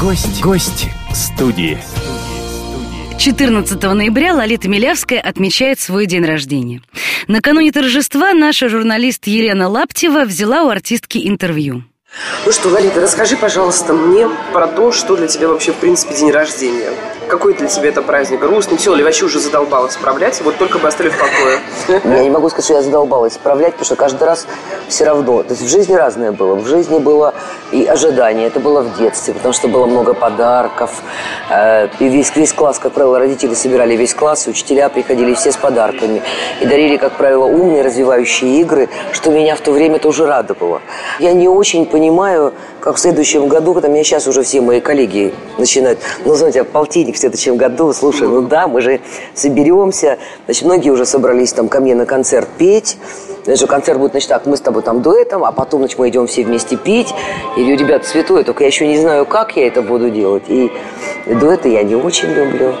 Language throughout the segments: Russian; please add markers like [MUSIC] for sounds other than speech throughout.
Гость, гость студии. 14 ноября Лолита Милявская отмечает свой день рождения. Накануне торжества наша журналист Елена Лаптева взяла у артистки интервью. Ну что, Лолита, расскажи, пожалуйста, мне про то, что для тебя вообще, в принципе, день рождения. Какой для тебя это праздник? Грустный? Все, или вообще уже задолбалась справлять? Вот только бы оставили в покое. Я не могу сказать, что я задолбалась справлять, потому что каждый раз все равно. То есть в жизни разное было. В жизни было и ожидание. Это было в детстве, потому что было много подарков. Э, И весь, весь класс, как правило, родители собирали весь класс, и учителя приходили все с подарками. И дарили, как правило, умные, развивающие игры, что меня в то время тоже радовало. Я не очень понимаю, как в следующем году, когда меня сейчас уже все мои коллеги начинают, ну, знаете, полтинник в следующем году, слушай, ну да, мы же соберемся. Значит, многие уже собрались там ко мне на концерт петь. Значит, концерт будет, значит, так, мы с тобой там дуэтом, а потом, значит, мы идем все вместе пить. И говорю, ребята, святое, только я еще не знаю, как я это буду делать. И дуэты я не очень люблю.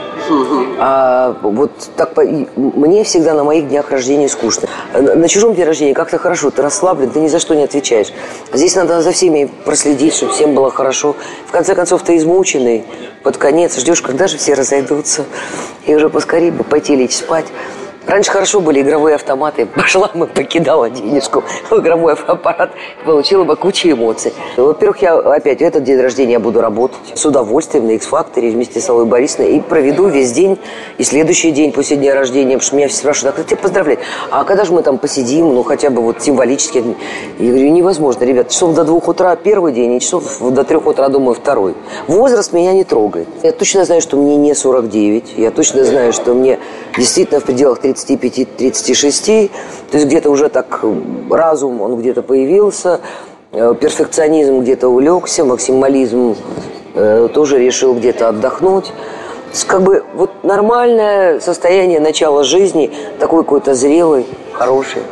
А вот так мне всегда на моих днях рождения скучно. На на чужом дне рождения как-то хорошо, ты расслаблен, ты ни за что не отвечаешь. Здесь надо за всеми проследить, чтобы всем было хорошо. В конце концов, ты измученный, под конец ждешь, когда же все разойдутся. И уже поскорее бы пойти лечь спать. Раньше хорошо были игровые автоматы. [LAUGHS] Пошла мы, покидала денежку в игровой аппарат, получила бы кучу эмоций. Во-первых, я опять этот день рождения буду работать с удовольствием на X-факторе вместе с Аллой Борисовной и проведу весь день и следующий день после дня рождения, потому что меня все спрашивают, а как тебя поздравлять? А когда же мы там посидим, ну хотя бы вот символически? Я говорю, невозможно, ребят, часов до двух утра первый день, и часов до трех утра, думаю, второй. Возраст меня не трогает. Я точно знаю, что мне не 49, я точно знаю, что мне действительно в пределах 35-36, то есть где-то уже так разум, он где-то появился, э, перфекционизм где-то улегся, максимализм э, тоже решил где-то отдохнуть. Как бы вот нормальное состояние начала жизни, такой какой-то зрелый, хороший.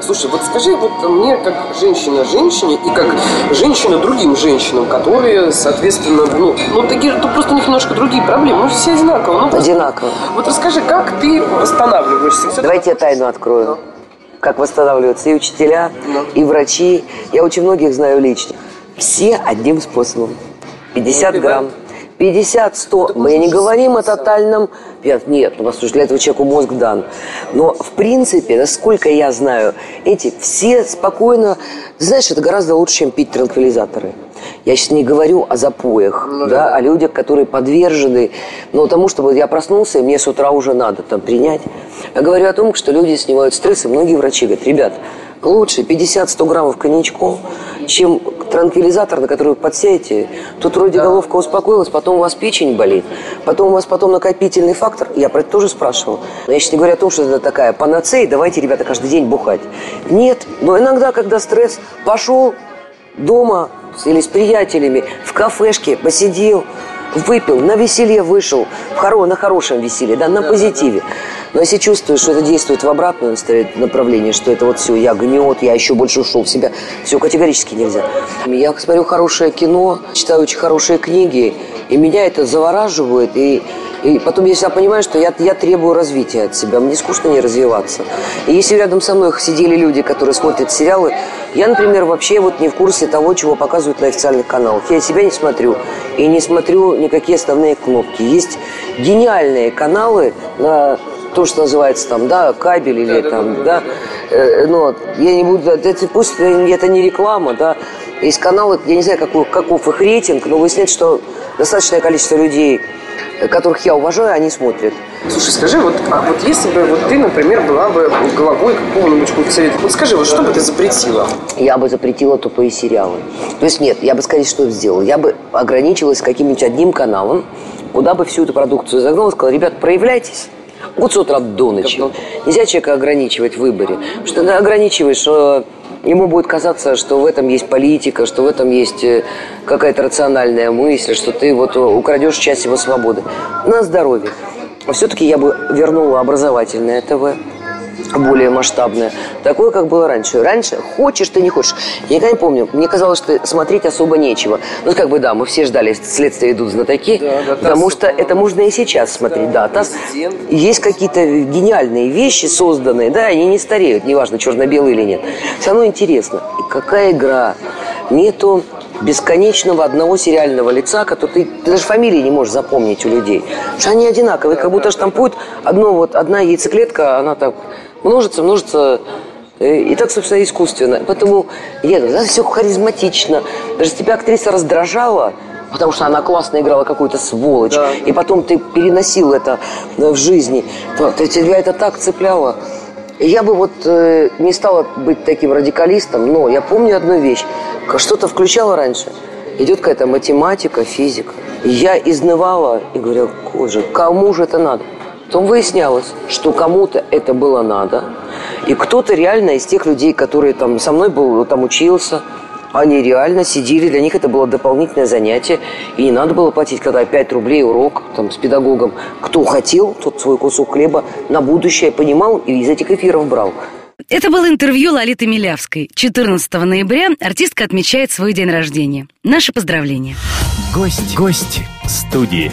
Слушай, вот скажи вот мне, как женщина женщине и как женщина другим женщинам, которые, соответственно, ну, ну такие же, просто у них немножко другие проблемы, ну все одинаково. Ну, одинаково. Вот расскажи, как ты восстанавливаешься? Все Давайте так... я тайну открою. Да. Как восстанавливаются и учителя, да. и врачи. Я очень многих знаю лично. Все одним способом. 50 грамм 50, 100. Мы не говорим о тотальном... Нет, ну, послушай, для этого человеку мозг дан. Но, в принципе, насколько я знаю, эти все спокойно... Ты знаешь, это гораздо лучше, чем пить транквилизаторы. Я сейчас не говорю о запоях, ну, да, да, о людях, которые подвержены, но тому, чтобы я проснулся, и мне с утра уже надо там принять. Я говорю о том, что люди снимают стресс, и многие врачи говорят, ребят, лучше 50-100 граммов коньячком, чем транквилизатор, на который вы подсядете. Тут вроде головка успокоилась, потом у вас печень болит, потом у вас потом накопительный фактор. Я про это тоже спрашивал. Но я сейчас не говорю о том, что это такая панацея, давайте, ребята, каждый день бухать. Нет, но иногда, когда стресс пошел дома или с приятелями, в кафешке посидел, выпил, на веселье вышел, хоро, на хорошем веселье, да, на позитиве. Но если чувствуешь, что это действует в обратное направление, что это вот все, я гнет, я еще больше ушел в себя, все категорически нельзя. Я смотрю хорошее кино, читаю очень хорошие книги, и меня это завораживает, и, и потом, я понимаю, что я, я требую развития от себя, мне скучно не развиваться. И если рядом со мной сидели люди, которые смотрят сериалы, я, например, вообще вот не в курсе того, чего показывают на официальных каналах. Я себя не смотрю и не смотрю никакие основные кнопки. Есть гениальные каналы на то, что называется там, да, кабель или там, да, э, ну, я не буду, это, пусть это не реклама, да, есть каналы, я не знаю, какой, каков их рейтинг, но выясняется, что достаточное количество людей, которых я уважаю, они смотрят. Слушай, скажи, вот, а вот если бы вот ты, например, была бы головой какого-нибудь совета, вот скажи, вот что бы ты запретила? Я бы запретила тупые сериалы. То есть нет, я бы скорее что сделала? Я бы ограничилась каким-нибудь одним каналом, куда бы всю эту продукцию загнала сказала, ребят, проявляйтесь. Вот с утра до ночи. Нельзя человека ограничивать в выборе. Потому что ты ограничиваешь, э, ему будет казаться, что в этом есть политика, что в этом есть э, какая-то рациональная мысль, что ты вот э, украдешь часть его свободы. На здоровье. Все-таки я бы вернула образовательное ТВ более масштабное. Такое, как было раньше. Раньше хочешь ты, не хочешь. Я никогда не помню. Мне казалось, что смотреть особо нечего. Ну, как бы, да, мы все ждали, следствие идут знатоки. Да, да, потому ТАСС, что это можно и сейчас смотреть. Да, ТАСС. Президент. Есть какие-то гениальные вещи созданные. Да, они не стареют, неважно, черно-белые или нет. Все равно интересно. И какая игра. Нету бесконечного одного сериального лица, который ты, ты даже фамилии не можешь запомнить у людей. Потому что они одинаковые, как будто штампуют одно, вот, одна яйцеклетка, она так множится, множится, э, и так, собственно, искусственно. Поэтому я говорю, да, все харизматично. Даже тебя актриса раздражала, потому что она классно играла какую-то сволочь, Да. и потом ты переносил это э, в жизни, тебя это так цепляло. Я бы вот э, не стала быть таким радикалистом, но я помню одну вещь. Что-то включала раньше. Идет какая-то математика, физика. Я изнывала и говорила, боже, кому же это надо? Потом выяснялось, что кому-то это было надо. И кто-то реально из тех людей, которые там со мной был, там учился, они реально сидели, для них это было дополнительное занятие, и не надо было платить, когда 5 рублей урок там, с педагогом. Кто хотел, тот свой кусок хлеба на будущее понимал и из этих эфиров брал. Это было интервью Лолиты Милявской. 14 ноября артистка отмечает свой день рождения. Наши поздравления. Гость, гость студии.